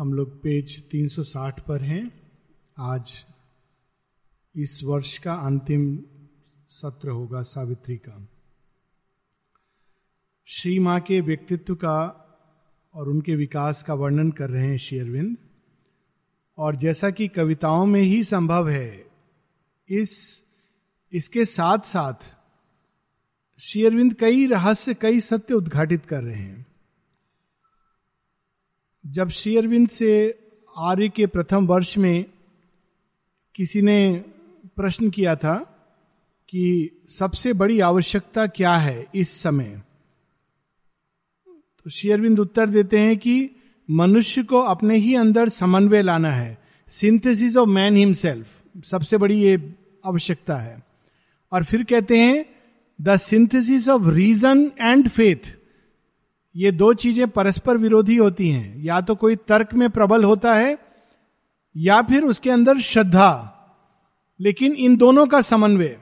हम लोग पेज 360 पर हैं। आज इस वर्ष का अंतिम सत्र होगा सावित्री का। श्री माँ के व्यक्तित्व का और उनके विकास का वर्णन कर रहे हैं शेरविंद और जैसा कि कविताओं में ही संभव है, इस, इसके साथ साथ शेरविंद कई रहस्य, कई सत्य उद्घाटित कर रहे हैं। जब शेयरविंद से आर्य के प्रथम वर्ष में किसी ने प्रश्न किया था कि सबसे बड़ी आवश्यकता क्या है इस समय तो शेयरविंद उत्तर देते हैं कि मनुष्य को अपने ही अंदर समन्वय लाना है। सिंथेसिस ऑफ़ मैन हिमसेल्फ सबसे बड़ी ये आवश्यकता है। और फिर कहते हैं the synthesis of reason and faith ये दो चीज़ें परस्पर विरोधी होती हैं। या तो कोई तर्क में प्रबल होता है, या फिर उसके अंदर श्रद्धा। लेकिन इन दोनों का समन्वय।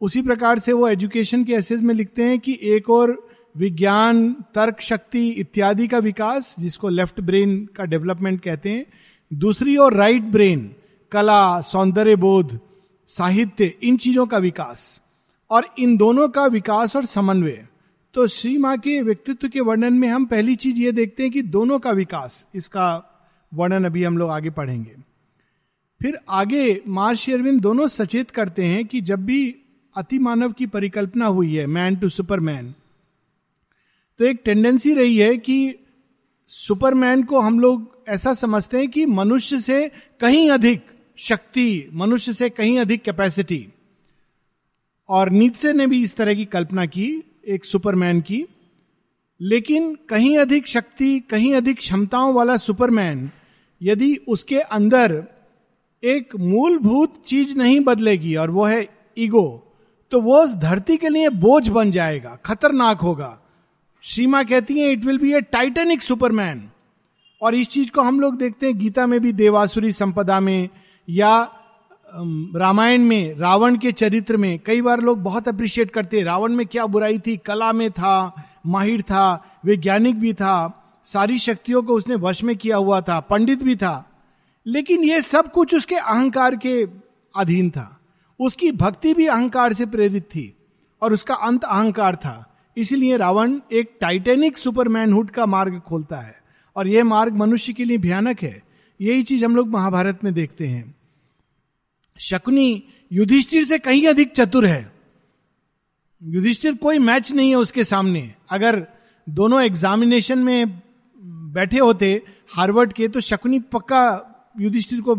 उसी प्रकार से वो एजुकेशन के एसेज में लिखते हैं कि एक और विज्ञान, तर्क, शक्ति इत्यादि का विकास, जिसको लेफ़्ट ब्रेन का डेवलपमेंट कहते हैं। दूसरी और राइट ब्रेन कला, सौंदर्य बोध, साहित्य, इन चीज़ों का विकास। और इन दोनों का विकास और समन्वय। तो श्री माँ के व्यक्तित्व के वर्णन में हम पहली चीज़ ये देखते हैं कि दोनों का विकास, इसका वर्णन अभी हम लोग आगे पढ़ेंगे। फिर आगे माँ शेरविंद दोनों सचेत करते हैं कि जब भी अति मानव की परिकल्पना हुई है मैन टू सुपरमैन तो एक टेंडेंसी रही है कि सुपरमैन को हम लोग ऐसा समझते हैं कि मनुष्य से कहीं अधिक शक्ति, मनुष्य से कहीं अधिक कैपेसिटी और नीतसे ने भी इस तरह की कल्पना की एक सुपरमैन की, लेकिन कहीं अधिक शक्ति, कहीं अधिक क्षमताओं वाला सुपरमैन, यदि उसके अंदर एक मूलभूत चीज़ नहीं बदलेगी और वो है ईगो तो वो उस धरती के लिए बोझ बन जाएगा, खतरनाक होगा। श्रीमा कहती है it will be a titanic superman और इस चीज़ को हम लोग देखते हैं, गीता में भी देवासुरी संपदा में, या रामायण में, रावण के चरित्र में, कई बार लोग बहुत अप्रिशिएट करते हैं, रावण में क्या बुराई थी, कला में था, माहिर था, वैज्ञानिक भी था, सारी शक्तियों को उसने वश में किया हुआ था, पंडित भी था, लेकिन ये सब कुछ उसके अहंकार के अधीन था, उसकी भक्ति भी अहंकार से प्रेरित थी, और उसका अंत अहंकार था, इसीलिए रावण एक टाइटेनिक सुपरमैनहुड का मार्ग खोलता है, और यह मार्ग मनुष्य के लिए भयानक है, यही चीज़ हम लोग महाभारत में देखते हैं। शकुनी युधिष्ठिर से कहीं अधिक चतुर है। युधिष्ठिर कोई मैच नहीं है उसके सामने। अगर दोनों एग्जामिनेशन में बैठे होते हार्वर्ड के तो शकुनी पक्का युधिष्ठिर को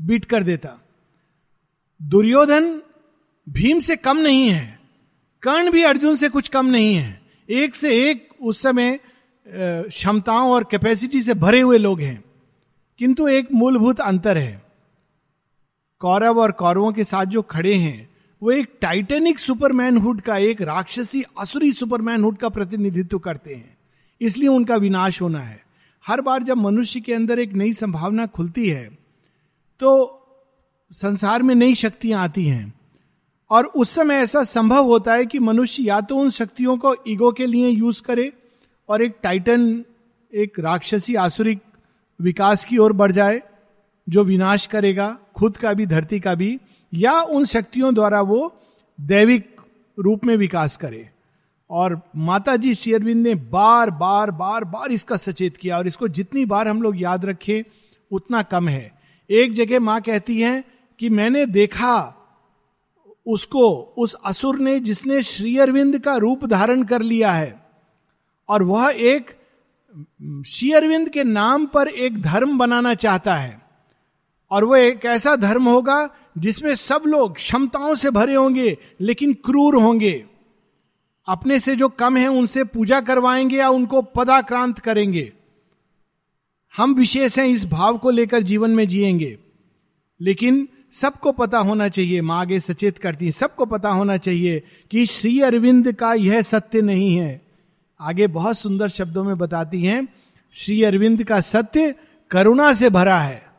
बीट कर देता। दुर्योधन भीम से कम नहीं है। कर्ण भी अर्जुन से कुछ कम नहीं है। एक से एक उस समय क्षमताओं और कैपेसिटी से भरे हुए लोग हैं। किंतु एक मूलभूत अंतर है। कौरव और कौरवों के साथ जो खड़े हैं, वो एक टाइटेनिक सुपरमैनहुड का एक राक्षसी असुरी सुपरमैनहुड का प्रतिनिधित्व करते हैं। इसलिए उनका विनाश होना है। हर बार जब मनुष्य के अंदर एक नई संभावना खुलती है तो संसार में नई शक्तियाँ आती हैं। और उस समय ऐसा संभव होता है कि मनुष्य या तो उन शक्तियों को ईगो के लिए यूज़ करे और एक टाइटन एक राक्षसी आसुरिक विकास की ओर बढ़ जाए। जो विनाश करेगा, खुद का भी, धरती का भी, या उन शक्तियों द्वारा वो दैविक रूप में विकास करे। और माता जी शेयरविंद ने बार बार बार बार इसका सचेत किया और इसको जितनी बार हम लोग याद रखें, उतना कम है। एक जगह माँ कहती है कि मैंने देखा उसको, उस असुर ने जिसने श्री अरविंद का रूप धारण कर लिया है। और वह एक श्री अरविंद के नाम पर एक धर्म बनाना चाहता है। और वो एक ऐसा धर्म होगा जिसमें सब लोग क्षमताओं से भरे होंगे, लेकिन क्रूर होंगे। अपने से जो कम है, उनसे पूजा करवाएँगे या उनको पदाक्रांत करेंगे। हम विशेष हैं, इस भाव को लेकर जीवन में जिएँगे। लेकिन सबको पता होना चाहिए, माँ आगे सचेत करती है, सबको पता होना चाहिए कि श्री अरविंद का यह सत्य नहीं है। आगे बहुत सुंदर शब्दों में बताती हैं, श्री अरविंद का सत्य करुणा से भरा है।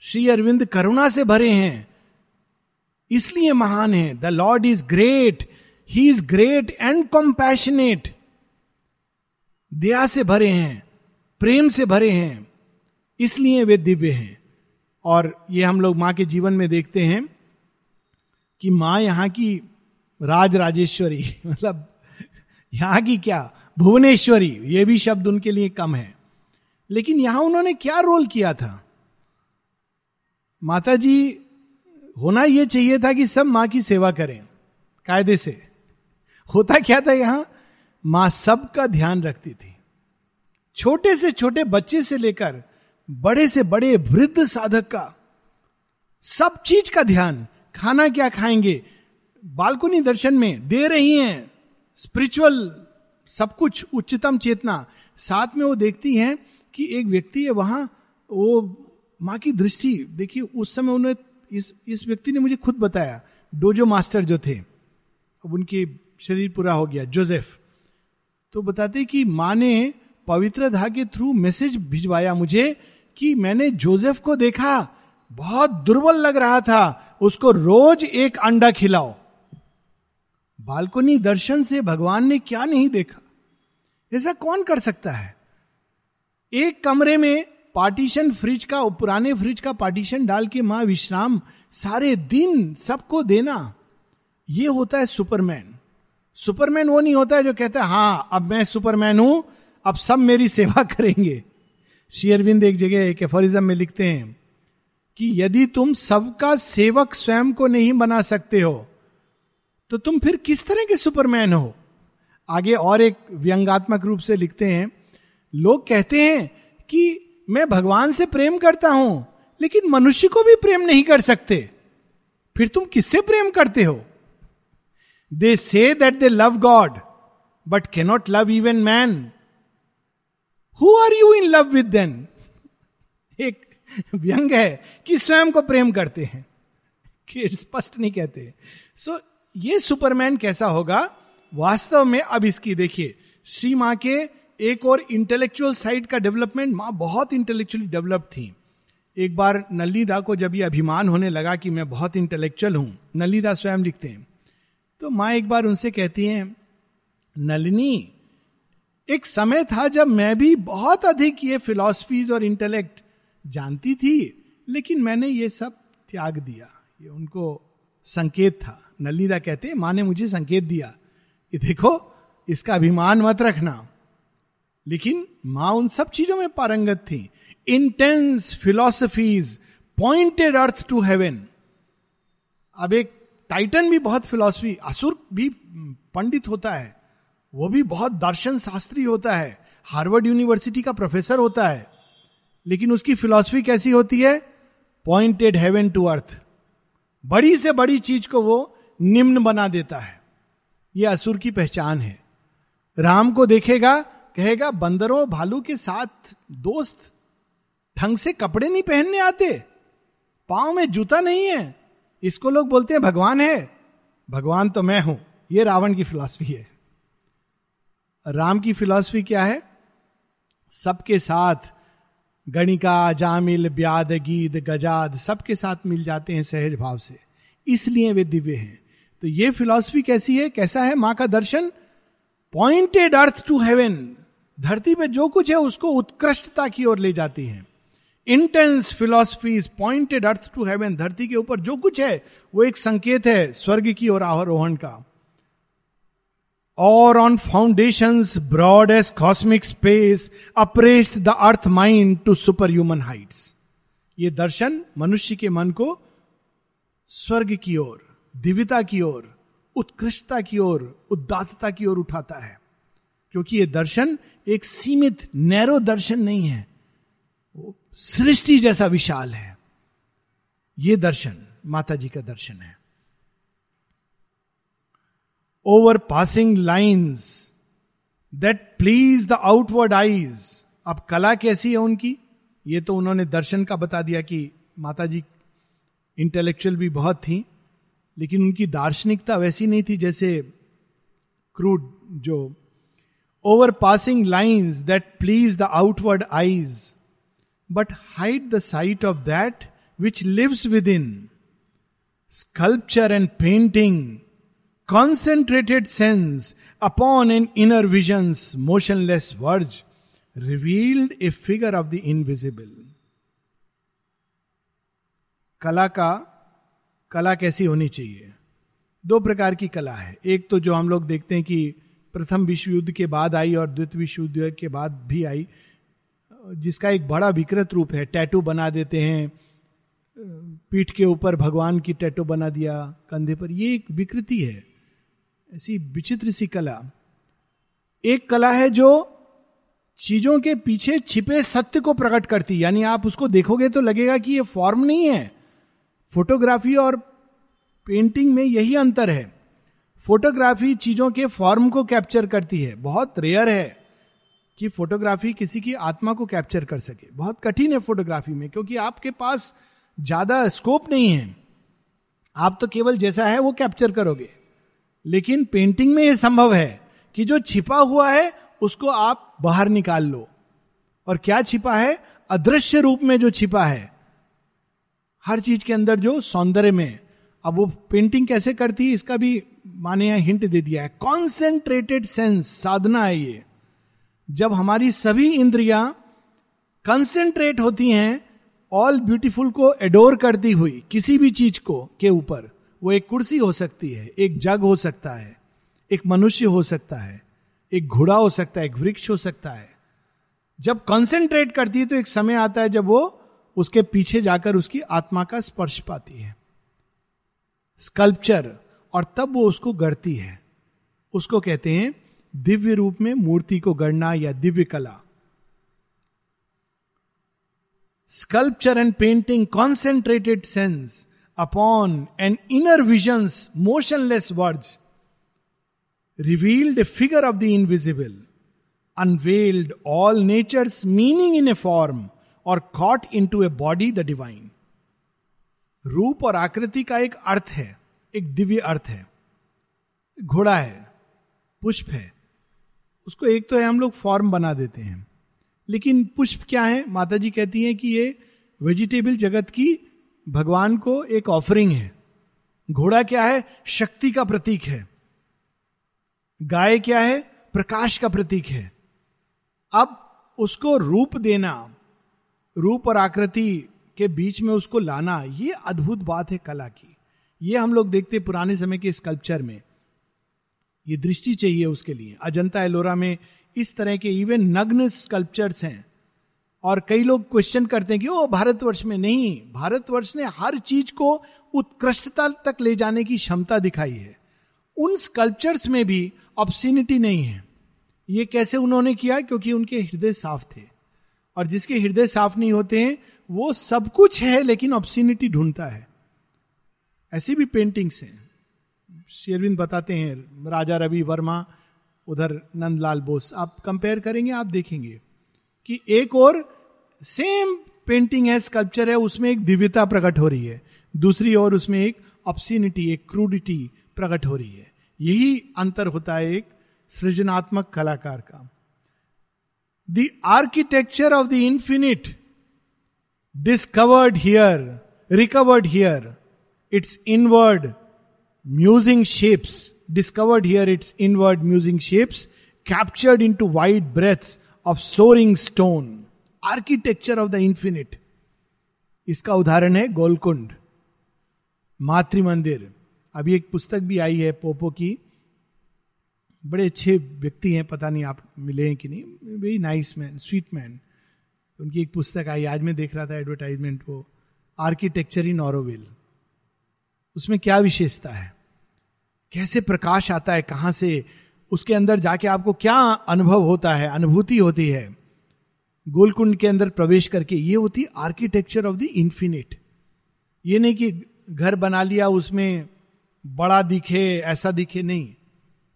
श्री अरविंद करुणा से भरे हैं। इसलिए महान है। The Lord is great he is great and compassionate दया से भरे हैं। प्रेम से भरे हैं। इसलिए वे दिव्य हैं। और ये हम लोग माँ के जीवन में देखते हैं कि माँ यहाँ की राज राजेश्वरी मतलब यहाँ की क्या? भुवनेश्वरी, ये भी शब्द उनके लिए कम है। लेकिन यहाँ उन्होंने क्या रोल किया था? माता जी होना यह चाहिए था कि सब माँ की सेवा करें, कायदे से। होता क्या था यहाँ? माँ सबका ध्यान रखती थी। छोटे से छोटे बच्चे से लेकर बड़े से बड़े वृद्ध साधक का सब चीज़ का ध्यान, खाना क्या खाएँगे, बालकुनी दर्शन में दे रही हैं स्पिरिचुअल सब कुछ, उच्चतम चेतना। साथ में वो देखती हैं कि एक व्यक्ति है वहाँ, वो माँ की दृष्टि, देखिए, उस समय उन्होंने इस इस व्यक्ति ने मुझे खुद बताया, डोजो मास्टर जो थे। अब उनकी शरीर पूरा हो गया, जोसेफ। तो बताते कि माँ ने पवित्र धा के थ्रू मैसेज भिजवाया मुझे कि मैंने जोसेफ को देखा, बहुत दुर्बल लग रहा था, उसको रोज एक अंडा खिलाओ। बालकोनी दर्शन से भगवान ने क्या नहीं देखा? ऐसा कौन कर सकता है? एक कमरे में पार्टीशन फ्रिज का, पुराने फ्रिज का पार्टीशन डाल के माँ विश्राम, सारे दिन सबको देना। ये होता है सुपरमैन। सुपरमैन वो नहीं होता है जो कहता है, हाँ, अब मैं सुपरमैन हूँ, अब सब मेरी सेवा करेंगे। शेयरविंद एक जगह, एक एफोरिज्म में लिखते हैं कि यदि तुम सबका सेवक स्वयं को नहीं बना सकते हो तो तुम फिर किस तरह के सुपरमैन हो? आगे और एक व्यंगात्मक रूप से लिखते हैं। लोग कहते हैं कि मैं भगवान से प्रेम करता हूँ लेकिन मनुष्य को भी प्रेम नहीं कर सकते। फिर तुम किससे प्रेम करते हो? They say that they love God but cannot love even man who are you in love with then एक व्यंग है कि स्वयं को प्रेम करते हैं। कि स्पष्ट नहीं कहते। सो so, ये सुपरमैन कैसा होगा? वास्तव में अब इसकी देखिए श्री माँ के एक और इंटेलेक्चुअल साइड का डेवलपमेंट माँ बहुत इंटेलेक्चुअली डेवलप थी। एक बार नलिदा को जब ये अभिमान होने लगा कि मैं बहुत इंटेलेक्चुअल हूँ, नलिदा स्वयं लिखते हैं। तो माँ एक बार उनसे कहती हैं, नलिनी, एक समय था जब मैं भी बहुत अधिक ये फिलॉसफीज और इंटेलेक्ट जानती थी, लेकिन मैंने ये सब त्याग दिया। ये उनको संकेत था। नलिदा कहते माँ ने मुझे संकेत दिया कि देखो, इसका अभिमान मत रखना। लेकिन माँ उन सब चीज़ों में पारंगत थी। Intense philosophies pointed earth to heaven अब एक टाइटन भी बहुत फिलॉसफी असुर भी पंडित होता है। वो भी बहुत दर्शन शास्त्री होता है। हार्वर्ड यूनिवर्सिटी का प्रोफेसर होता है। लेकिन उसकी फिलॉसफी कैसी होती है? पॉइंटेड हेवन टू अर्थ बड़ी से बड़ी चीज़ को वो निम्न बना देता है। यह असुर की पहचान है। राम को देखेगा कहेगा, बंदरों, भालू के साथ दोस्त, ढंग से कपड़े नहीं पहनने आते। पाँव में जूता नहीं है। इसको लोग बोलते हैं, भगवान है। भगवान तो मैं हूँ। यह रावण की फिलॉसफी है। राम की फिलॉसफी क्या है? सबके साथ गणिका, जामिल, ब्याद गीद गजाद, सबके साथ मिल जाते हैं सहज भाव से। इसलिए वे दिव्य हैं। तो ये फिलॉसफी कैसी है? कैसा है? माँ का दर्शन? पॉइंटेड अर्थ टू हेवन धरती पे जो कुछ है उसको उत्कृष्टता की ओर ले जाती है। Intense philosophies pointed earth to heaven धरती के ऊपर जो कुछ है, वो एक संकेत है स्वर्ग की ओर आरोहण का। और on foundation broad as cosmic space upraised the earth mind to super human heights ये दर्शन मनुष्य के मन को स्वर्ग की ओर, दिव्यता की ओर, उत्कृष्टता की ओर उदातता की ओर उठाता है। क्योंकि ये दर्शन एक सीमित, नैरो दर्शन नहीं है। सृष्टि जैसा विशाल है। ये दर्शन माता जी का दर्शन है। Over passing lines that please the outward eyes अब कला कैसी है उनकी? ये तो उन्होंने दर्शन का बता दिया कि माता जी इंटेलेक्चुअल भी बहुत थी, लेकिन उनकी दार्शनिकता वैसी नहीं थी जैसे क्रूड जो passing lines that please the outward eyes but hide the sight of that which lives within sculpture and painting concentrated sense upon an inner vision motionless verge revealed a figure of the invisible कला का, कला कैसी होनी चाहिए? दो प्रकार की कला है। एक तो जो हम लोग देखते हैं कि प्रथम विश्व युद्ध के बाद आई और द्वितीय विश्व युद्ध के बाद भी आई, जिसका एक बड़ा विकृत रूप है। टैटू बना देते हैं, पीठ के ऊपर भगवान की टैटू बना दिया, कंधे पर। ये एक विकृति है, ऐसी विचित्र सी कला। एक कला है जो चीज़ों के पीछे छिपे सत्य को प्रकट करती यानी आप उसको देखोगे तो लगेगा कि ये फॉर्म नहीं है। फोटोग्राफी और पेंटिंग में यही अंतर है। फोटोग्राफी चीज़ों के फॉर्म को कैप्चर करती है। बहुत रेयर है कि फोटोग्राफी किसी की आत्मा को कैप्चर कर सके। बहुत कठिन है फोटोग्राफी में, क्योंकि आपके पास ज़्यादा स्कोप नहीं है। आप तो केवल जैसा है वो कैप्चर करोगे। लेकिन पेंटिंग में यह संभव है कि जो छिपा हुआ है, उसको आप बाहर निकाल लो। और क्या छिपा है? अदृश्य रूप में जो छिपा है। हर चीज़ के अंदर जो सौंदर्य में। अब वो पेंटिंग कैसे करती है, इसका भी माने हिंट दे दिया है। कॉन्सेंट्रेटेड सेंस साधना है ये। जब हमारी सभी इंद्रिया कंसेंट्रेट होती हैं ऑल ब्यूटीफुल को एडोर करती हुई, किसी भी चीज़ को, के ऊपर, वो एक कुर्सी हो सकती है, एक जग हो सकता है, एक मनुष्य हो सकता है, एक घोड़ा हो सकता है, एक वृक्ष हो सकता है। जब कंसेंट्रेट करती है तो एक समय आता है जब वो उसके पीछे जाकर उसकी आत्मा का स्पर्श पाती है। स्कल्पचर, और तब वो उसको गढ़ती है। उसको कहते हैं दिव्य रूप में मूर्ति को गढ़ना या दिव्य कला। Sculpture and painting concentrated sense upon an inner visions motionless words revealed figure of the invisible unveiled all nature's meaning in a form और caught into a body the divine रूप और आकृति का एक अर्थ है, एक दिव्य अर्थ है। घोड़ा है, पुष्प है। उसको एक तो है हम लोग फॉर्म बना देते हैं। लेकिन पुष्प क्या है? माता जी कहती हैं कि ये वेजिटेबल जगत की भगवान को एक ऑफरिंग है। घोड़ा क्या है? शक्ति का प्रतीक है। गाय क्या है? प्रकाश का प्रतीक है। अब उसको रूप देना, रूप और आकृति के बीच में उसको लाना, ये अद्भुत बात है कला की। ये हम लोग देखते पुराने समय के स्कल्पचर में। ये दृष्टि चाहिए उसके लिए। अजंता एलोरा में इस तरह के इवन नग्न स्कल्पचर्स हैं। और कई लोग क्वेश्चन करते हैं कि, ओ, भारतवर्ष में नहीं। भारतवर्ष ने हर चीज़ को उत्कृष्टता तक ले जाने की क्षमता दिखाई है। उन स्कल्पचर्स में भी ऑप्सिनिटी नहीं है। ये कैसे उन्होंने किया? क्योंकि उनके हृदय साफ़ थे। और जिसके हृदय साफ़ नहीं होते हैं वो सब कुछ है, लेकिन ऑप्सिनिटी ढूंढता है। ऐसी भी पेंटिंग्स हैं। शेरविंद बताते हैं, राजा रवि वर्मा, उधर नंदलाल बोस। आप कंपेयर करेंगे, आप देखेंगे कि एक और सेम पेंटिंग है स्कल्पचर है, उसमें एक दिव्यता प्रकट हो रही है। दूसरी ओर उसमें एक ऑप्सिनिटी एक क्रूडिटी प्रकट हो रही है। यही अंतर होता है एक सृजनात्मक कलाकार का। The architecture of the infinite discovered here recovered here its inward musing shapes discovered here its inward musing shapes, captured into wide breadths of soaring stone. Architecture of the infinite इसका उदाहरण है गोलकुंड मातृ मंदिर। अभी एक पुस्तक भी आई है पोपो की। बड़े अच्छे व्यक्ति हैं पता नहीं आप मिले हैं कि नहीं। Very nice man sweet man उनकी एक पुस्तक आई, आज मैं देख रहा था एडवर्टाइजमेंट वो आर्किटेक्चर इन ऑरोविल उसमें क्या विशेषता है? कैसे प्रकाश आता है? कहाँ से? उसके अंदर जाके आपको क्या अनुभव होता है, अनुभूति होती है? गोलकुंड के अंदर प्रवेश करके ये होती आर्किटेक्चर ऑफ़ द इंफिनिट ये नहीं कि घर बना लिया, उसमें बड़ा दिखे, ऐसा दिखे, नहीं।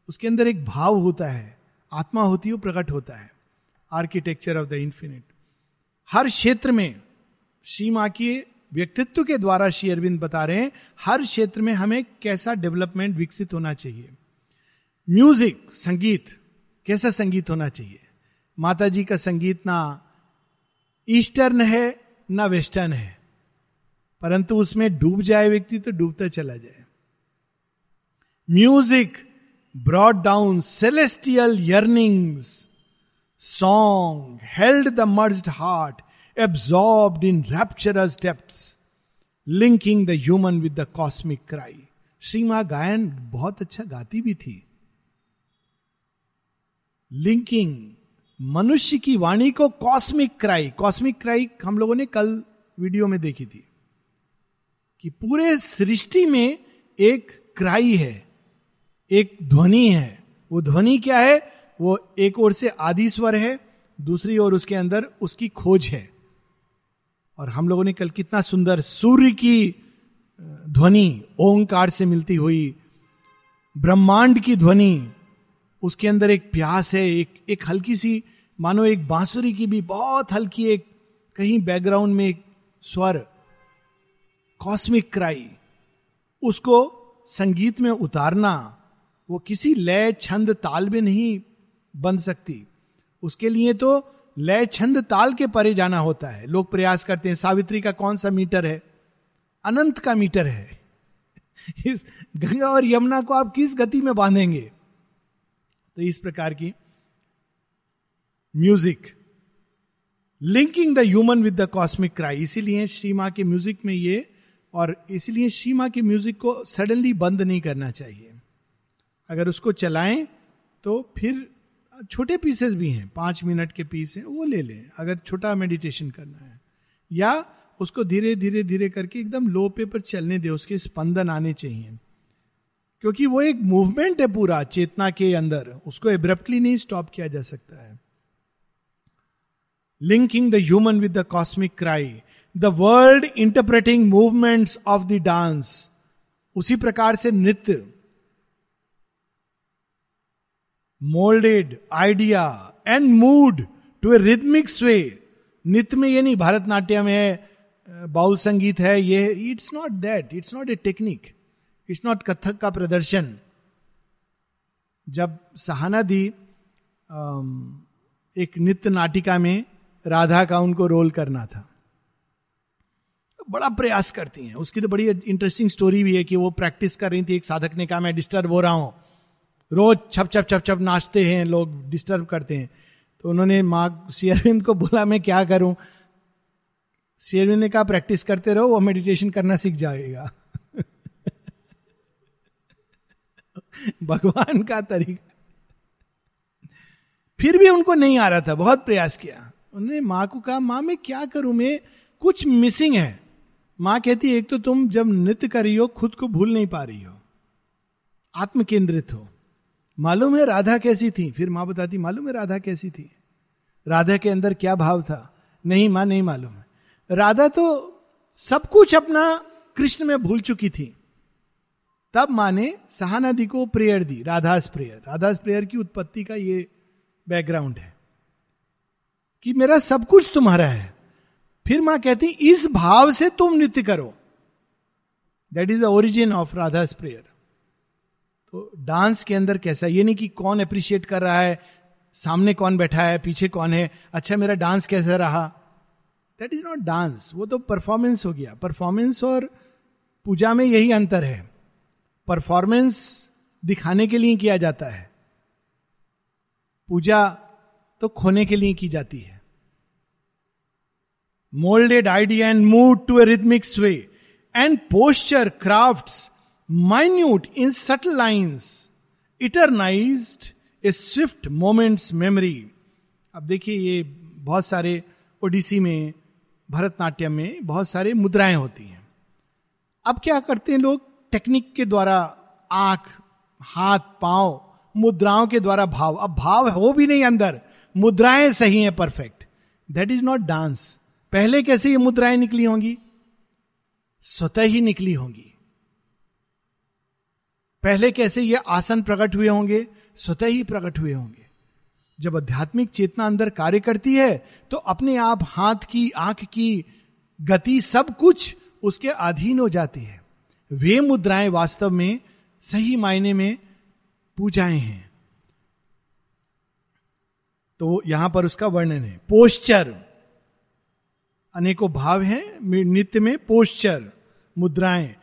उसके अंदर एक भाव होता है, आत्मा होती है प्रकट होता है। आर्किटेक्चर ऑफ़ द इंफिनिट हर क्षेत्र में श्री माँ की व्यक्तित्व के द्वारा श्री अरविंद बता रहे हैं, हर क्षेत्र में हमें कैसा डेवलपमेंट विकसित होना चाहिए? म्यूज़िक, संगीत, कैसा संगीत होना चाहिए? माता जी का संगीत ना ईस्टर्न है, ना वेस्टर्न है। परंतु उसमें डूब जाए व्यक्ति तो डूबता चला जाए। Music, brought down celestial yearnings song held the merged heart, absorbed in rapturous depths, linking the human with the cosmic cry. Shri Maa गायन बहुत अच्छा गाती भी थी। लिंकिंग मनुष्य की वाणी को कॉस्मिक क्राई कॉस्मिक क्राई हम लोगों ने कल वीडियो में देखी थी कि पूरे सृष्टि में एक क्राई है एक ध्वनि है। वो ध्वनि क्या है? वो एक ओर से आदि स्वर है, दूसरी ओर उसके अंदर उसकी खोज है। और हम लोगों ने कल कितना सुंदर सूर्य की ध्वनि, ओंकार से मिलती हुई, ब्रह्मांड की ध्वनि, उसके अंदर एक प्यास है, एक एक हल्की सी, मानो एक बांसुरी की भी बहुत हल्की एक, कहीं बैकग्राउंड में एक स्वर, कॉस्मिक क्राई, उसको संगीत में उतारना, वो किसी लय, छंद, ताल में नहीं बन सकती। उसके लिए तो लय छंद ताल के परे जाना होता है। लोग प्रयास करते हैं, सावित्री का कौन सा मीटर है? अनंत का मीटर है। इस गंगा और यमुना को आप किस गति में बांधेंगे? तो इस प्रकार की music. Linking the human with the cosmic cry. इसीलिए श्री माँ के म्यूज़िक में ये और इसीलिए श्री माँ के म्यूज़िक को सडनली बंद नहीं करना चाहिए। अगर उसको चलाएँ तो फिर छोटे पीसेस भी हैं, पाँच मिनट के पीस हैं, वो ले लें, अगर छोटा मेडिटेशन करना है। या उसको धीरे धीरे धीरे करके एकदम लो पे पर चलने दे, उसके स्पंदन आने चाहिए। क्योंकि वो एक मूवमेंट है पूरा, चेतना के अंदर, उसको एब्रप्टली नहीं स्टॉप किया जा सकता है। Linking the human with the cosmic cry the world interpreting movements of the dance उसी प्रकार से नृत्य moulded idea and mood to a rhythmic sway नित्य में ये नहीं भारतनाट्यम है बाउल संगीत है ये it's not that it's not a technique it's not Kathak का प्रदर्शन जब सहाना दी एक नित्य नाटिका में राधा का उनको रोल करना था बड़ा प्रयास करती हैं। उसकी तो बड़ी इंटरेस्टिंग स्टोरी भी है कि वो प्रैक्टिस कर रही थी, एक साधक ने कहा, मैं डिस्टर्ब हो रहा हूँ। रोज छप छप छप छप नाचते हैं, लोग डिस्टर्ब करते हैं। तो उन्होंने माँ शेयरविंद को बोला, मैं क्या करूँ? शेयरविंद ने कहा, प्रैक्टिस करते रहो, वो मेडिटेशन करना सीख जाएगा। भगवान का तरीका। फिर भी उनको नहीं आ रहा था, बहुत प्रयास किया। उन्होंने माँ को कहा, माँ, मैं क्या करूँ? मैं, कुछ मिसिंग है। माँ कहती, एक तो तुम जब नृत्य कर रही हो, खुद को भूल नहीं पा रही हो। आत्म केंद्रित हो। मालूम है राधा कैसी थी? फिर माँ बताती, मालूम है राधा कैसी थी? राधा के अंदर क्या भाव था? नहीं माँ, नहीं मालूम है। राधा तो सब कुछ अपना कृष्ण में भूल चुकी थी। तब माँ ने सहानदी को प्रेयर दी, राधास प्रेयर। राधास प्रेयर की उत्पत्ति का ये बैकग्राउंड है कि मेरा सब कुछ तुम्हारा है। फिर माँ कहती, इस भाव से तुम नृत्य करो। That is the origin of Radha's prayer तो डांस के अंदर कैसा ये नहीं कि कौन अप्रिशिएट कर रहा है, सामने कौन बैठा है, पीछे कौन है अच्छा मेरा डांस कैसा रहा? दैट इज़ नॉट डांस वो तो परफॉर्मेंस हो गया। परफॉर्मेंस और पूजा में यही अंतर है। परफॉर्मेंस दिखाने के लिए किया जाता है। पूजा तो खोने के लिए की जाती है। Moulded idea and mood to a rhythmic sway and posture crafts minute in subtle lines eternize a swift moments memory अब देखिए ये बहुत सारे ओडिसी में, भरतनाट्यम में बहुत सारे मुद्राएँ होती हैं। अब क्या करते हैं लोग? टेक्निक के द्वारा आँख, हाथ, पाँव, मुद्राओं के द्वारा भाव। अब भाव हो भी नहीं अंदर। मुद्राएँ सही हैं perfect that is not dance पहले कैसे ये मुद्राएँ निकली होंगी? स्वतः ही निकली होंगी। पहले कैसे ये आसन प्रकट हुए होंगे? स्वतः ही प्रकट हुए होंगे। जब आध्यात्मिक चेतना अंदर कार्य करती है तो अपने आप हाथ की, आँख की गति सब कुछ उसके अधीन हो जाती है। वे मुद्राएँ वास्तव में सही मायने में पूजाएँ हैं। तो यहाँ पर उसका वर्णन है। पोस्चर अनेकों भाव हैं नित्य में पोस्चर मुद्राएँ।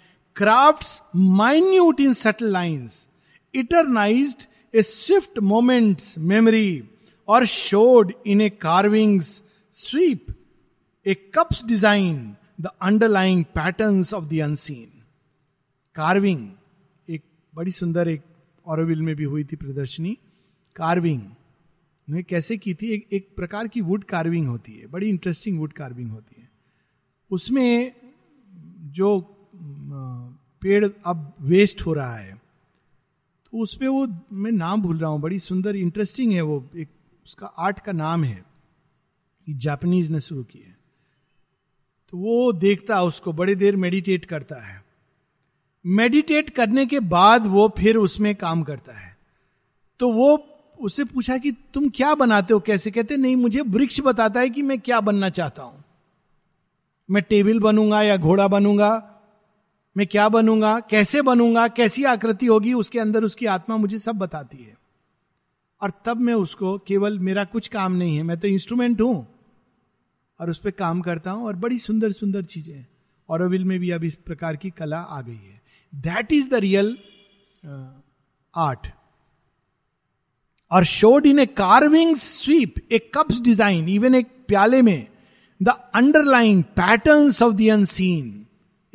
Crafts minute in subtle lines, eternized a swift moment's memory और showed in a carving's sweep a cup's design the underlying pattern of the unseen carving एक बड़ी सुंदर एक औरविल में भी हुई थी प्रदर्शनी। कार्विंग उन्हें कैसे की थी? एक, एक प्रकार की वुड कार्विंग होती है बड़ी इंटरेस्टिंग वुड कार्विंग होती है। उसमें जो पेड़ अब वेस्ट हो रहा है। तो उसमें वो, मैं नाम भूल रहा हूँ, बड़ी सुंदर इंटरेस्टिंग है वो, एक उसका आर्ट का नाम है। जापानीज ने शुरू की है। तो वो देखता, उसको बड़ी देर मेडिटेट करता है। मेडिटेट करने के बाद वो फिर उसमें काम करता है। तो वो उससे पूछा कि, तुम क्या बनाते हो? कैसे? कहते, नहीं, मुझे वृक्ष बताता है कि मैं क्या बनना चाहता हूँ। मैं टेबल बनूँगा या घोड़ा बनूँगा मैं क्या बनूँगा, कैसे बनूँगा, कैसी आकृति होगी, उसके अंदर उसकी आत्मा मुझे सब बताती है। और तब मैं उसको केवल, मेरा कुछ काम नहीं है, मैं तो इंस्ट्रूमेंट हूँ। और उस पर काम करता हूँ और बड़ी सुंदर सुंदर चीज़ें। और में भी अब इस प्रकार की कला आ गई है। That is the real art और showed in a carving sweep a cup's design even एक प्याले में the underline pattern of the unseen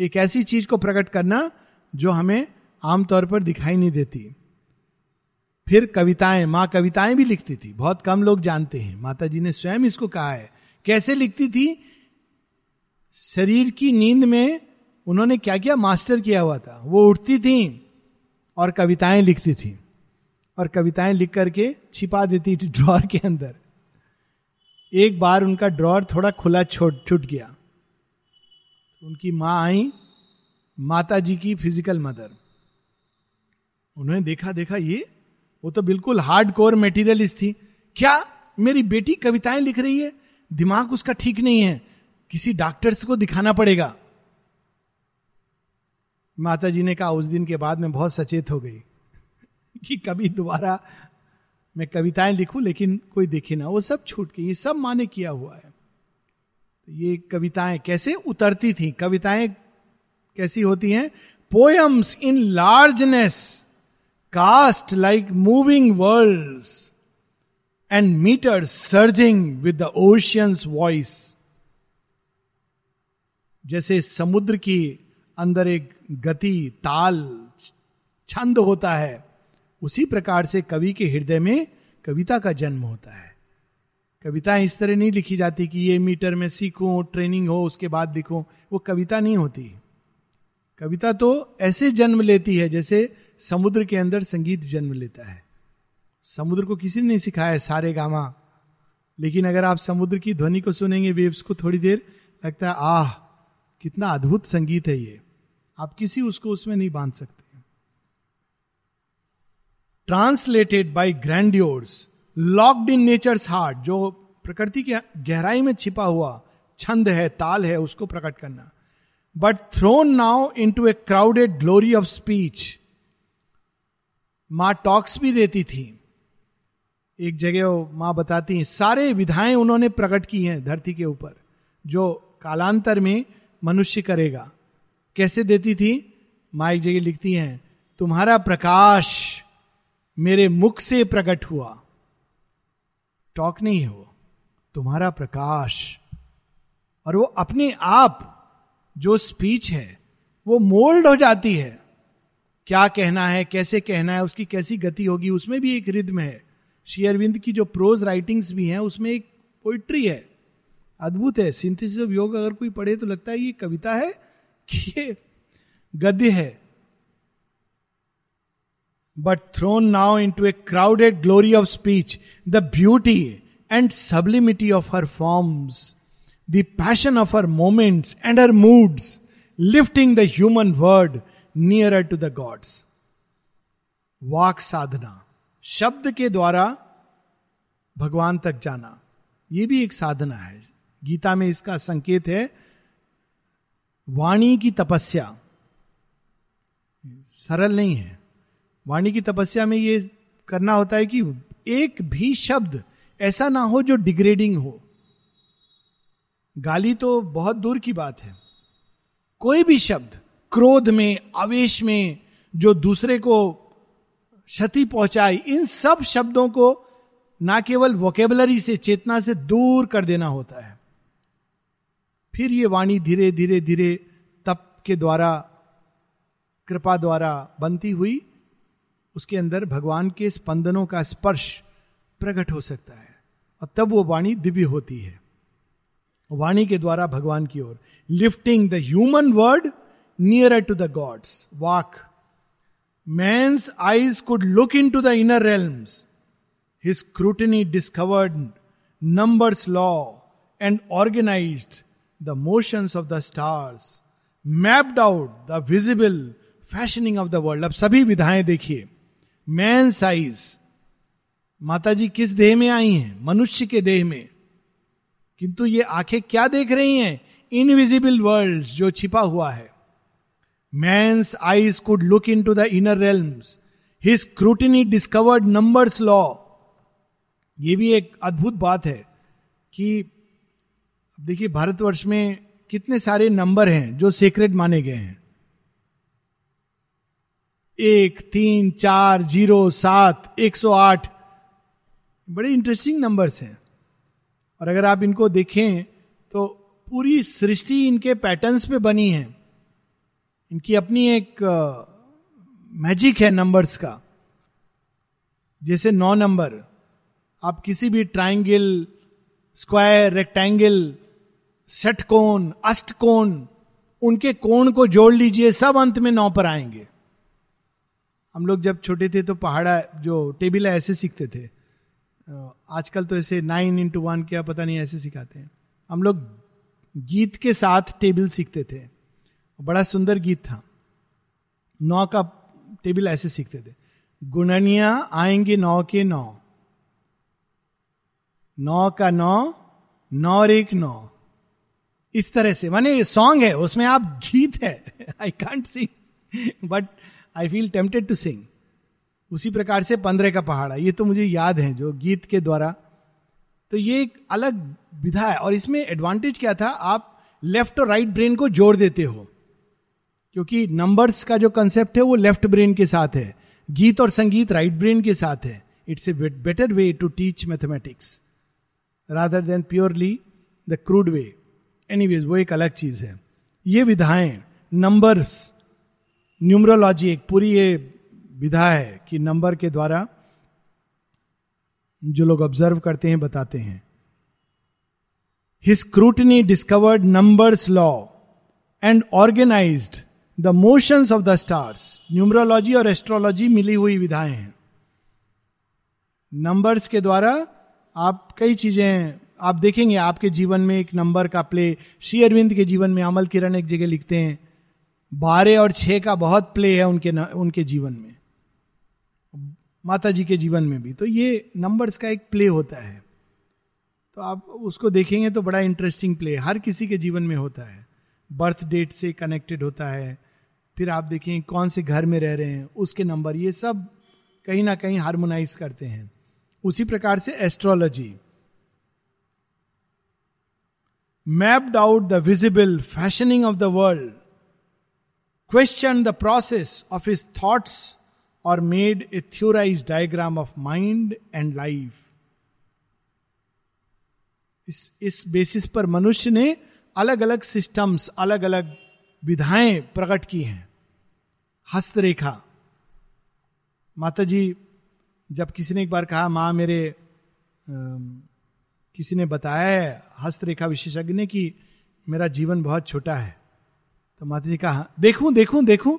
एक ऐसी चीज़ को प्रकट करना जो हमें आमतौर पर दिखाई नहीं देती। फिर कविताएँ, माँ कविताएँ भी लिखती थी। बहुत कम लोग जानते हैं। माता जी ने स्वयं इसको कहा है। कैसे लिखती थी? शरीर की नींद में उन्होंने क्या किया? मास्टर किया हुआ था। वो उठती थी और कविताएँ लिखती थी। और कविताएँ लिख करके छिपा देती थी ड्रॉर के अंदर। एक बार उनका ड्रॉर थोड़ा खुला छोट, छुट गया। उनकी माँ आई माता जी की फ़िज़िकल मदर उन्होंने देखा देखा, ये, वो तो बिल्कुल हार्ड कोर मेटीरियलिस्ट थी। क्या मेरी बेटी कविताएँ लिख रही है? दिमाग उसका ठीक नहीं है। किसी डॉक्टर्स को दिखाना पड़ेगा। माता जी ने कहा, उस दिन के बाद मैं बहुत सचेत हो गई कि कभी दोबारा मैं कविताएँ लिखूं, लेकिन कोई देखे ना। वो सब छूट गई, ये सब माने किया हुआ है। तो ये कविताएँ कैसे उतरती थी? कविताएँ कैसी होती हैं? Poems in largeness cast like moving world and metre surging with the ocean's voice जैसे समुद्र की अंदर एक गति, ताल, छंद होता है, उसी प्रकार से कवि के हृदय में कविता का जन्म होता है। कविता इस तरह नहीं लिखी जाती कि ये मीटर में सीखूं ट्रेनिंग हो, उसके बाद लिखूं। वो कविता नहीं होती। कविता तो ऐसे जन्म लेती है जैसे समुद्र के अंदर संगीत जन्म लेता है। समुद्र को किसी ने नहीं सिखाया सारे गामा। लेकिन अगर आप समुद्र की ध्वनि को सुनेंगे वेव्स को थोड़ी देर, लगता है, आह, कितना अद्भुत संगीत है ये। आप किसी उसको उसमें नहीं बाँध सकते। Translated by grandeurs locked in nature's heart जो प्रकृति के गहराई में छिपा हुआ छंद है, ताल है, उसको प्रकट करना। But thrown now into a crowded glory of speech माँ टॉक्स भी देती थी। एक जगह माँ बताती हैं, सारे विधाएँ उन्होंने प्रकट की हैं धरती के ऊपर, जो कालांतर में मनुष्य करेगा। कैसे देती थी? माँ एक जगह लिखती हैं, तुम्हारा प्रकाश मेरे मुख से प्रकट हुआ। टॉक नहीं हो तुम्हारा प्रकाश। और वो अपने आप जो स्पीच है, वो मोल्ड हो जाती है। क्या कहना है, कैसे कहना है, उसकी कैसी गति होगी, उसमें भी एक रिद्म है। श्री अरविंद की जो प्रोज राइटिंग्स भी हैं, उसमें एक पोइट्री है। अद्भुत है। सिंथेसिस ऑफ़ योग अगर कोई पढ़े तो लगता है ये कविता है कि ये गद्य है। But thrown now into a crowded glory of speech the beauty and sublimity of her forms the passion of her moments and her moods lifting the human word near to the god's walk साधना, शब्द के द्वारा भगवान तक जाना यह भी एक साधना है। गीता में इसका संकेत है, वाणी की तपस्या, सरल नहीं है। वाणी की तपस्या में ये करना होता है कि एक भी शब्द ऐसा ना हो जो डिग्रेडिंग हो। गाली तो बहुत दूर की बात है। कोई भी शब्द क्रोध में, आवेश में, जो दूसरे को क्षति पहुंचाई इन सब शब्दों को ना केवल वोकेबलरी से, चेतना से दूर कर देना होता है। फिर ये वाणी धीरे धीरे धीरे तप के द्वारा, कृपा द्वारा बनती हुई उसके अंदर भगवान के स्पंदनों का स्पर्श प्रकट हो सकता है। और तब वो वाणी दिव्य होती है। वाणी के द्वारा भगवान की ओर lifting the human word near to the god's walk. Man's eyes could look into the inner realms his scrutiny discovered number's law and organise the motions of the stars mapped out the visible fashioning of the world अब सभी विधाएँ देखिए। Man size माता जी किस देह में आई हैं? मनुष्य के देह में। किंतु ये आँखें क्या देख रही हैं? इनविजिबल वर्ल्ड जो छिपा हुआ है। Man's eyes could look into the inner realms his scrutiny discovered number's law ये भी एक अद्भुत बात है कि देखिए, भारतवर्ष में कितने सारे नंबर हैं जो सीक्रेट माने गए हैं। एक, तीन, चार, ज़ीरो, सात, एक सौ आठ। बड़े इंटरेस्टिंग नंबर्स हैं। और अगर आप इनको देखें तो पूरी सृष्टि इनके पैटर्न्स पे बनी है। इनकी अपनी एक मैजिक है नंबर्स का। जैसे नौ नंबर आप किसी भी ट्राइंगल स्क्वायर रेक्टेंगल सेट कोन अष्ट कोन उनके कोण को जोड़ लीजिए, सब अंत में नौ पर आएँगे। हम लोग जब छोटे थे तो पहाड़ा जो टेबल ऐसे सीखते थे। आजकल तो ऐसे नाइन इंटू वन क्या पता नहीं, ऐसे सिखाते हैं। हम लोग गीत के साथ टेबल सीखते थे। बड़ा सुंदर गीत था। नौ का टेबल ऐसे सीखते थे। गुणनिया आएँगे नौ के नौ। नौ का नौ नौ एक नौ। इस तरह से। माने सॉन्ग है, उसमें आप गीत है। I can't see but I feel tempted to sing उसी प्रकार से पंद्रह का पहाड़ा ये तो मुझे याद है जो गीत के द्वारा। तो ये एक अलग विधा है। और इसमें एडवांटेज क्या था? आप लेफ़्ट और राइट ब्रेन को जोड़ देते हो। क्योंकि नंबर्स का जो कंसेप्ट है, वो लेफ़्ट ब्रेन के साथ है। गीत और संगीत राइट ब्रेन के साथ है। It's a better way to teach mathematics rather than purely the crude way any वो एक अलग चीज़ है। ये विधाएँ नंबर्स न्यूमरोलॉजी एक पूरी ये विधा है कि नंबर के द्वारा जो लोग ऑब्ज़र्व करते हैं, बताते हैं। His scrutiny discovered number's law and organise the motions of the stars numerology और एस्ट्रोलॉजी मिली हुई विधाएँ हैं। नंबर्स के द्वारा आप कई चीज़ें, आप देखेंगे, आपके जीवन में एक नंबर का प्ले श्री अरविंद के जीवन में अमल किरण एक जगह लिखते हैं। बारह और छह का बहुत प्ले है उनके न, उनके जीवन में। माता जी के जीवन में भी। तो ये नंबर्स का एक प्ले होता है। तो आप उसको देखेंगे तो बड़ा इंटरेस्टिंग प्ले हर किसी के जीवन में होता है। बर्थ डेट से कनेक्टेड होता है। फिर आप देखें कौन से घर में रह रहे हैं उसके नंबर ये सब कहीं ना कहीं हार्मोनाइज करते हैं। उसी प्रकार से astrology mapped out the visible fashioning of the world question the process of his thoughts और made a theorise diagram of mind and life इस इस बेसिस पर मनुष्य ने अलग अलग सिस्टम्स अलग अलग विधाएँ प्रकट की हैं। हस्तरेखा। माता जी जब किसी ने एक बार कहा, माँ, मेरे किसी ने बताया है हस्तरेखा विशेषज्ञ ने कि मेरा जीवन बहुत छोटा है। तो माता जी कहा, देखूँ देखूँ देखूँ।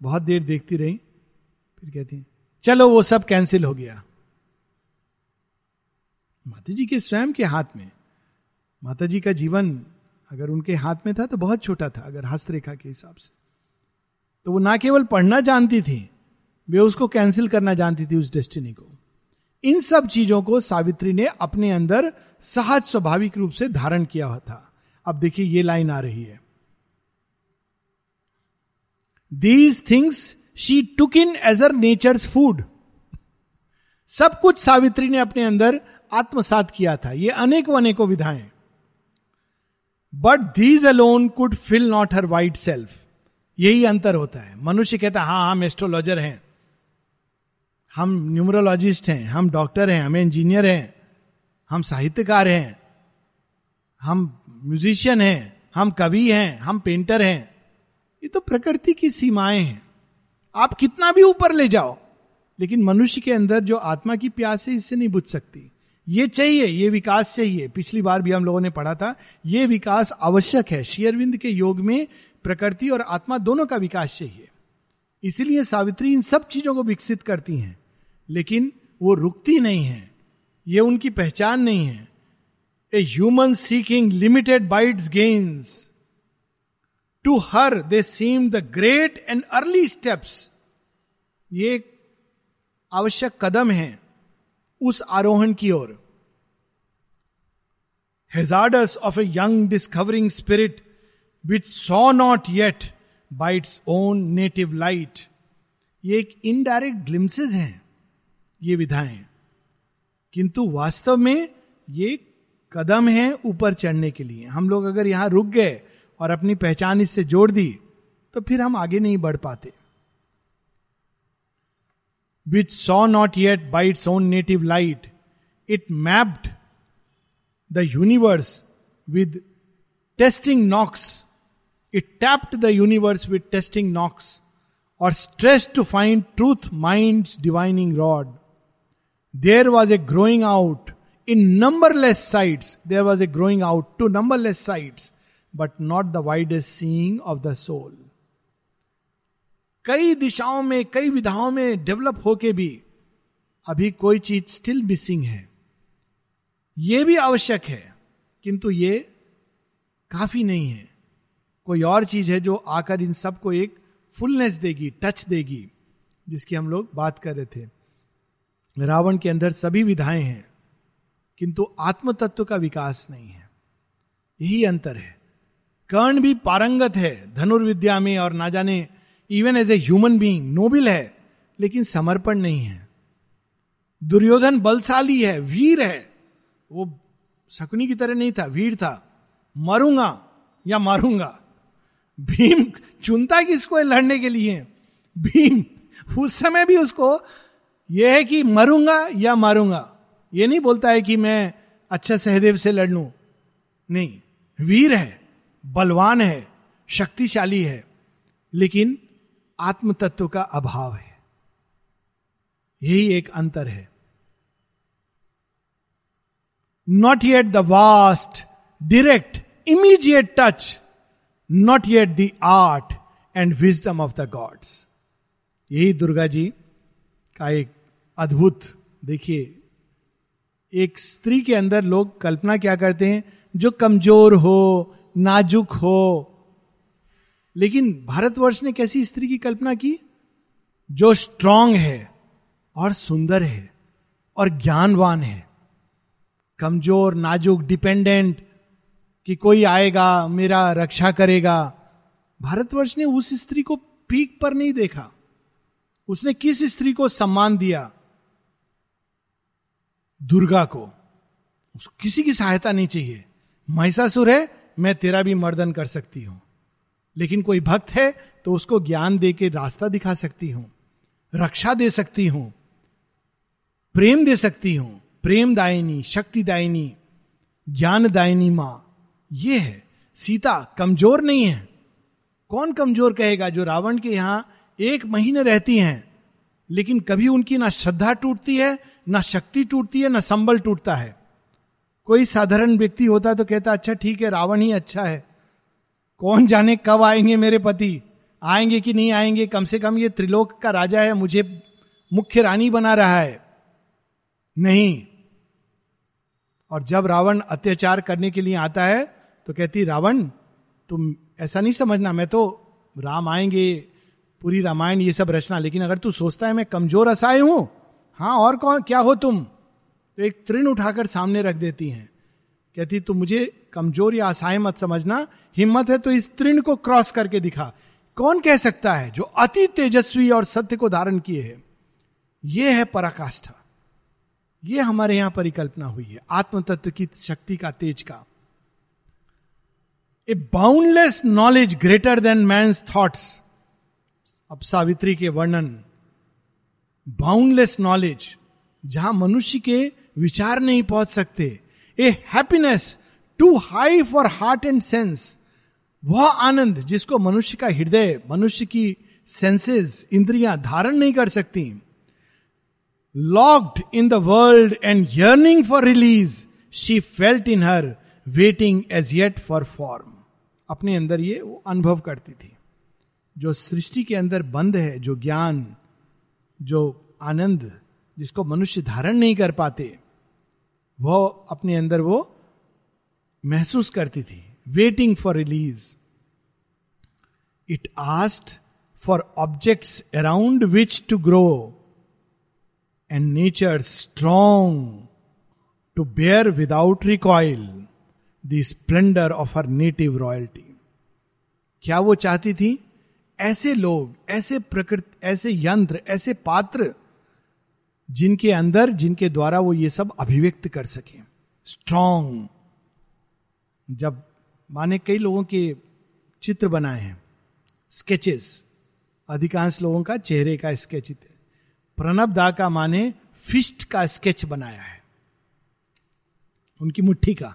बहुत देर देखती रही, फिर कहती चलो, वो सब कैंसिल हो गया। माता जी के स्वयं के हाथ में, माता जी का जीवन अगर उनके हाथ में था तो बहुत छोटा था, अगर हस्तरेखा के हिसाब से। तो वो ना केवल पढ़ना जानती थी, वे उसको कैंसिल करना जानती थी उस डेस्टिनी को। इन सब चीज़ों को सावित्री ने अपने अंदर सहज स्वाभाविक रूप से धारण किया हुआ था। अब देखिए, ये लाइन आ रही है। These things she took in as her nature's food सब कुछ सावित्री ने अपने अंदर आत्मसात किया था। ये अनेकों अनेकों विधाएँ। But these alone could fill not her wide self यही अंतर होता है। मनुष्य कहता है हाँ हम एस्ट्रोलॉजर हैं। हम न्यूमरोलॉजिस्ट हैं। हम डॉक्टर हैं। हम इंजीनियर हैं। हम साहित्यकार हैं। हम म्यूजिशियन हैं। हम कवि हैं। हम पेंटर हैं। ये तो प्रकृति की सीमाएँ हैं। आप कितना भी ऊपर ले जाओ, लेकिन मनुष्य के अंदर जो आत्मा की प्यास है इससे नहीं बुझ सकती। ये चाहिए, ये विकास चाहिए। पिछली बार भी हम लोगों ने पढ़ा था, ये विकास आवश्यक है। शेयरविंद के योग में प्रकृति और आत्मा दोनों का विकास चाहिए। इसीलिए सावित्री इन सब चीज़ों को विकसित करती हैं, लेकिन वो रुकती नहीं है। ये उनकी पहचान नहीं है। A human seeking limited by its gains to her they seem the great and early steps ये आवश्यक कदम है उस आरोहण की ओर। Hazardous of a young discovering spirit which saw not yet by its own native light ये एक indirect glimpses हैं, ये विधाएँ। किंतु वास्तव में ये कदम है ऊपर चढ़ने के लिए। हम लोग अगर यहाँ रुक गए और अपनी पहचान इससे जोड़ दी तो फिर हम आगे नहीं बढ़ पाते। Which saw not yet by its own native light it mapped the universe with testing knocks it tapped the universe with testing knocks और stress to find truth mind divining rod there was a growing out in numberless sights there was a growing out to numberless sights but not the widest seeing of the soul कई दिशाओं में, कई विधाओं में develop होके भी अभी कोई चीज़ स्टिल मिसिंग है। यह भी आवश्यक है, किंतु ये काफ़ी नहीं है। कोई और चीज़ है जो आकर इन सबको एक फुलनेस देगी टच देगी, जिसकी हम लोग बात कर रहे थे। रावण के अंदर सभी विधाएँ हैं, किंतु आत्म तत्व का विकास नहीं है। यही अंतर है। कर्ण भी पारंगत है, धनुर्विद्या में और ना जाने even as a human being noble है, लेकिन समर्पण नहीं है। दुर्योधन बलशाली है, वीर है। वो शकुनी की तरह नहीं था, वीर था। मरूँगा या मारूँगा? भीम चुनता किसको लड़ने के लिए? भीम, उस समय भी उसको यह है कि मरूँगा या मारूँगा? ये नहीं बोलता है कि मैं अच्छा सहदेव से लड़ लू। नहीं, वीर है। बलवान है, शक्तिशाली है, लेकिन आत्म तत्व का अभाव है। यही एक अंतर है। Not yet the vast direct immediate touch not yet the art and wisdom of the gods यही दुर्गा जी का एक अद्भुत, देखिए, एक स्त्री के अंदर लोग कल्पना क्या करते हैं? जो कमज़ोर हो नाजुक हो। लेकिन भारतवर्ष ने कैसी स्त्री की कल्पना की? जो स्ट्रांग है और सुंदर है और ज्ञानवान है। कमज़ोर, नाजुक डिपेंडेंट कि कोई आएगा, मेरा रक्षा करेगा। भारतवर्ष ने उस स्त्री को पीक पर नहीं देखा। उसने किस स्त्री को सम्मान दिया? दुर्गा को। उसको किसी की सहायता नहीं चाहिए। महिषासुर है मैं तेरा भी मर्दन कर सकती हूँ। लेकिन कोई भक्त है तो उसको ज्ञान दे के रास्ता दिखा सकती हूँ, रक्षा दे सकती हूँ, प्रेम दे सकती हूँ, प्रेम दायनी, शक्ति दायनी, ज्ञान दायनी माँ, ये है। सीता कमज़ोर नहीं है। कौन कमज़ोर कहेगा जो रावण के यहाँ एक महीने रहती हैं, लेकिन कभी उनकी ना श्रद्धा टूटती है, ना शक्ति टूटती है, ना संबल टूटता है? कोई साधारण व्यक्ति होता तो कहता अच्छा ठीक है, रावण ही अच्छा है। कौन जाने कब आएँगे मेरे पति? आएँगे कि नहीं आएँगे? कम से कम ये त्रिलोक का राजा है, मुझे मुख्य रानी बना रहा है। नहीं। और जब रावण अत्याचार करने के लिए आता है तो कहती, रावण, तुम ऐसा नहीं समझना, मैं तो राम आएँगे, पूरी रामायण, ये सब रचना, लेकिन अगर तू सोचता है, मैं कमज़ोर असाय हूँ। हाँ और कौन, क्या हो तुम? तो एक तृण उठाकर सामने रख देती हैं। कहती तो मुझे कमज़ोर या असहाय मत समझना। हिम्मत है तो इस तृण को क्रॉस करके दिखा। कौन कह सकता है जो अति तेजस्वी और सत्य को धारण किए है? यह है पराकाष्ठा। यह हमारे यहाँ परिकल्पना हुई है आत्म तत्व की शक्ति का तेज का। A boundless knowledge greater than man thoughts अब सावित्री के वर्णन। बाउंडलेस नॉलेज जहाँ मनुष्य के विचार नहीं पहुँच सकते। A happiness too high for heart and sense वह आनंद जिसको मनुष्य का हृदय, मनुष्य की सेंसेस इंद्रियाँ धारण नहीं कर सकती। Locked in the world and yearning for release she felt in her waiting as yet for form अपने अंदर ये वो अनुभव करती थी। जो सृष्टि के अंदर बंद है, जो ज्ञान, जो आनंद, जिसको मनुष्य धारण नहीं कर पाते। वो अपने अंदर वो महसूस करती थी waiting for release it asked for objects around which to grow and nature strong to bear without recoil the splendour of her native royalty क्या वो चाहती थी? ऐसे लोग, ऐसे प्रकृति, ऐसे यंत्र, ऐसे पात्र जिनके अंदर जिनके द्वारा वो ये सब अभिव्यक्त कर सके। स्ट्रॉन्ग जब माने कई लोगों के चित्र बनाए हैं स्केचेस अधिकांश लोगों का चेहरे का स्केच प्रणब दा का माने फिस्ट का स्केच बनाया है उनकी मुट्ठी का।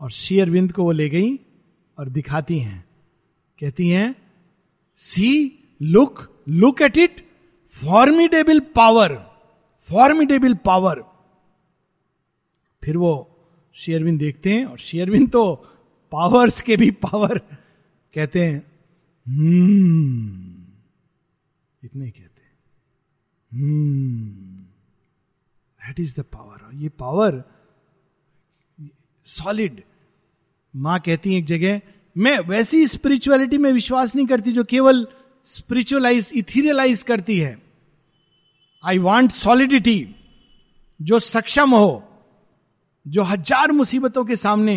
और शी अरविंद को वो ले गई और दिखाती हैं कहती हैं see look look at it formidable power formidable power फिर वो शेयरविन देखते हैं और शेयरविन तो पावर्स के भी पावर कहते हैं हम्म इतने कहते हैं दैट इज़ द पावर ये पावर सॉलिड माँ कहती है एक जगह, मैं वैसी स्पिरिचुअलिटी में विश्वास नहीं करती जो केवल स्पिरिचुअलाइज इथीरियलाइज करती है। आई वॉन्ट सॉलिडिटी जो सक्षम हो, जो हज़ार मुसीबतों के सामने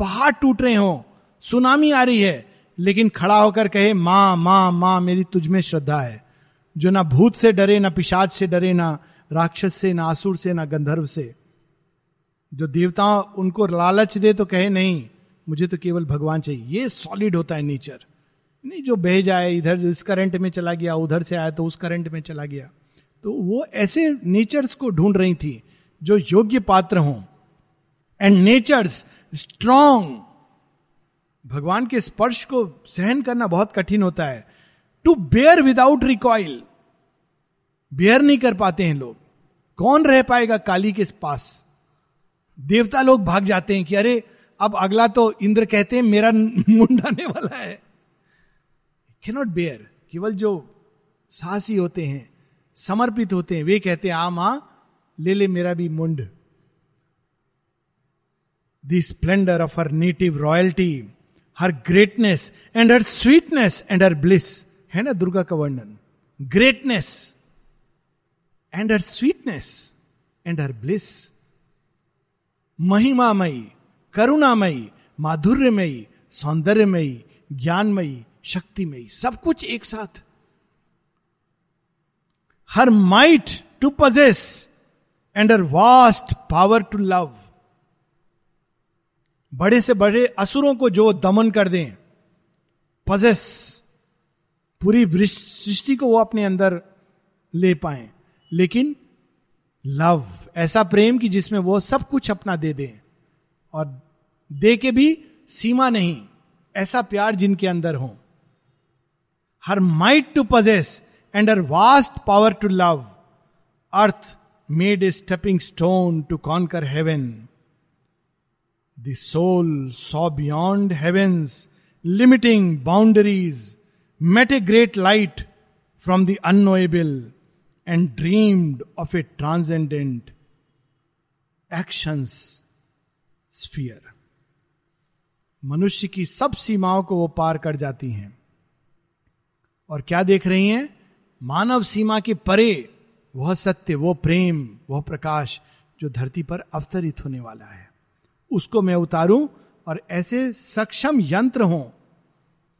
पहाड़ टूट रहे हो, सुनामी आ रही है, लेकिन खड़ा होकर कहे, माँ माँ माँ, मेरी तुझमें श्रद्धा है, जो ना भूत से डरे, ना पिशाच से डरे, ना राक्षस से, ना आसुर से, ना गंधर्व से। जो देवताओं उनको लालच दे तो कहे, नहीं, मुझे तो केवल भगवान चाहिए। ये सॉलिड होता है नेचर नहीं, जो बह जाए इधर इस करंट में चला गया, उधर से आया तो उस करंट में चला गया। तो वो ऐसे नेचर्स को ढूंढ रही थी, जो योग्य पात्र हों। एंड नेचर्स स्ट्रॉन्ग भगवान के स्पर्श को सहन करना बहुत कठिन होता है। To bear without recoil bear नहीं कर पाते हैं लोग। कौन रह पाएगा काली के पास? देवता लोग भाग जाते हैं कि, अरे, अब अगला तो इंद्र कहते हैं, मेरा मुंडाने वाला है। कैनॉट बेयर केवल जो साहसी होते हैं, समर्पित होते हैं, वे कहते हैं, आ माँ, ले ले मेरा भी मुंड. Splendour of her native royalty her greatness and her sweetness and her bliss है ना, दुर्गा का वर्णन? Greatness and her sweetness and her bliss महिमामयी, करुणामयी, माधुर्यमयी, सौंदर्यमयी, ज्ञानमयी शक्तिमयी सब कुछ एक साथ। Her might to possess and her vast power to love. बड़े से बड़े असुरों को जो दमन कर दें, पजेस पूरी सृष्टि को वो अपने अंदर ले पाए। लेकिन लव, ऐसा प्रेम कि जिसमें वो सब कुछ अपना दे दें। और दे के भी सीमा नहीं, ऐसा प्यार जिनके अंदर हो। Her might to possess and her vast power to love earth made a stepping stone to conquer heaven the soul saw beyond heaven's limiting boundaries met a great light from the unknowable and dreamed of a transcendent action's sphere मनुष्य की सब सीमाओं को वो पार कर जाती हैं। और क्या देख रही हैं? मानव सीमा के परे वह सत्य, वो प्रेम, वह प्रकाश जो धरती पर अवतरित होने वाला है। उसको मैं उतारूं और ऐसे सक्षम यंत्र हों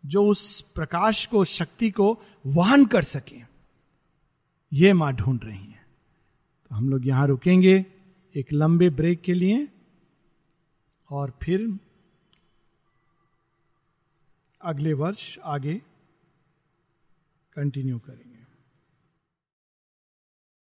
जो उस प्रकाश को, शक्ति को वहन कर सके। ये माँ ढूंढ रही है। तो हम लोग यहाँ रुकेंगे एक लंबे ब्रेक के लिए और फिर अगले वर्ष आगे कंटिन्यू करेंगे।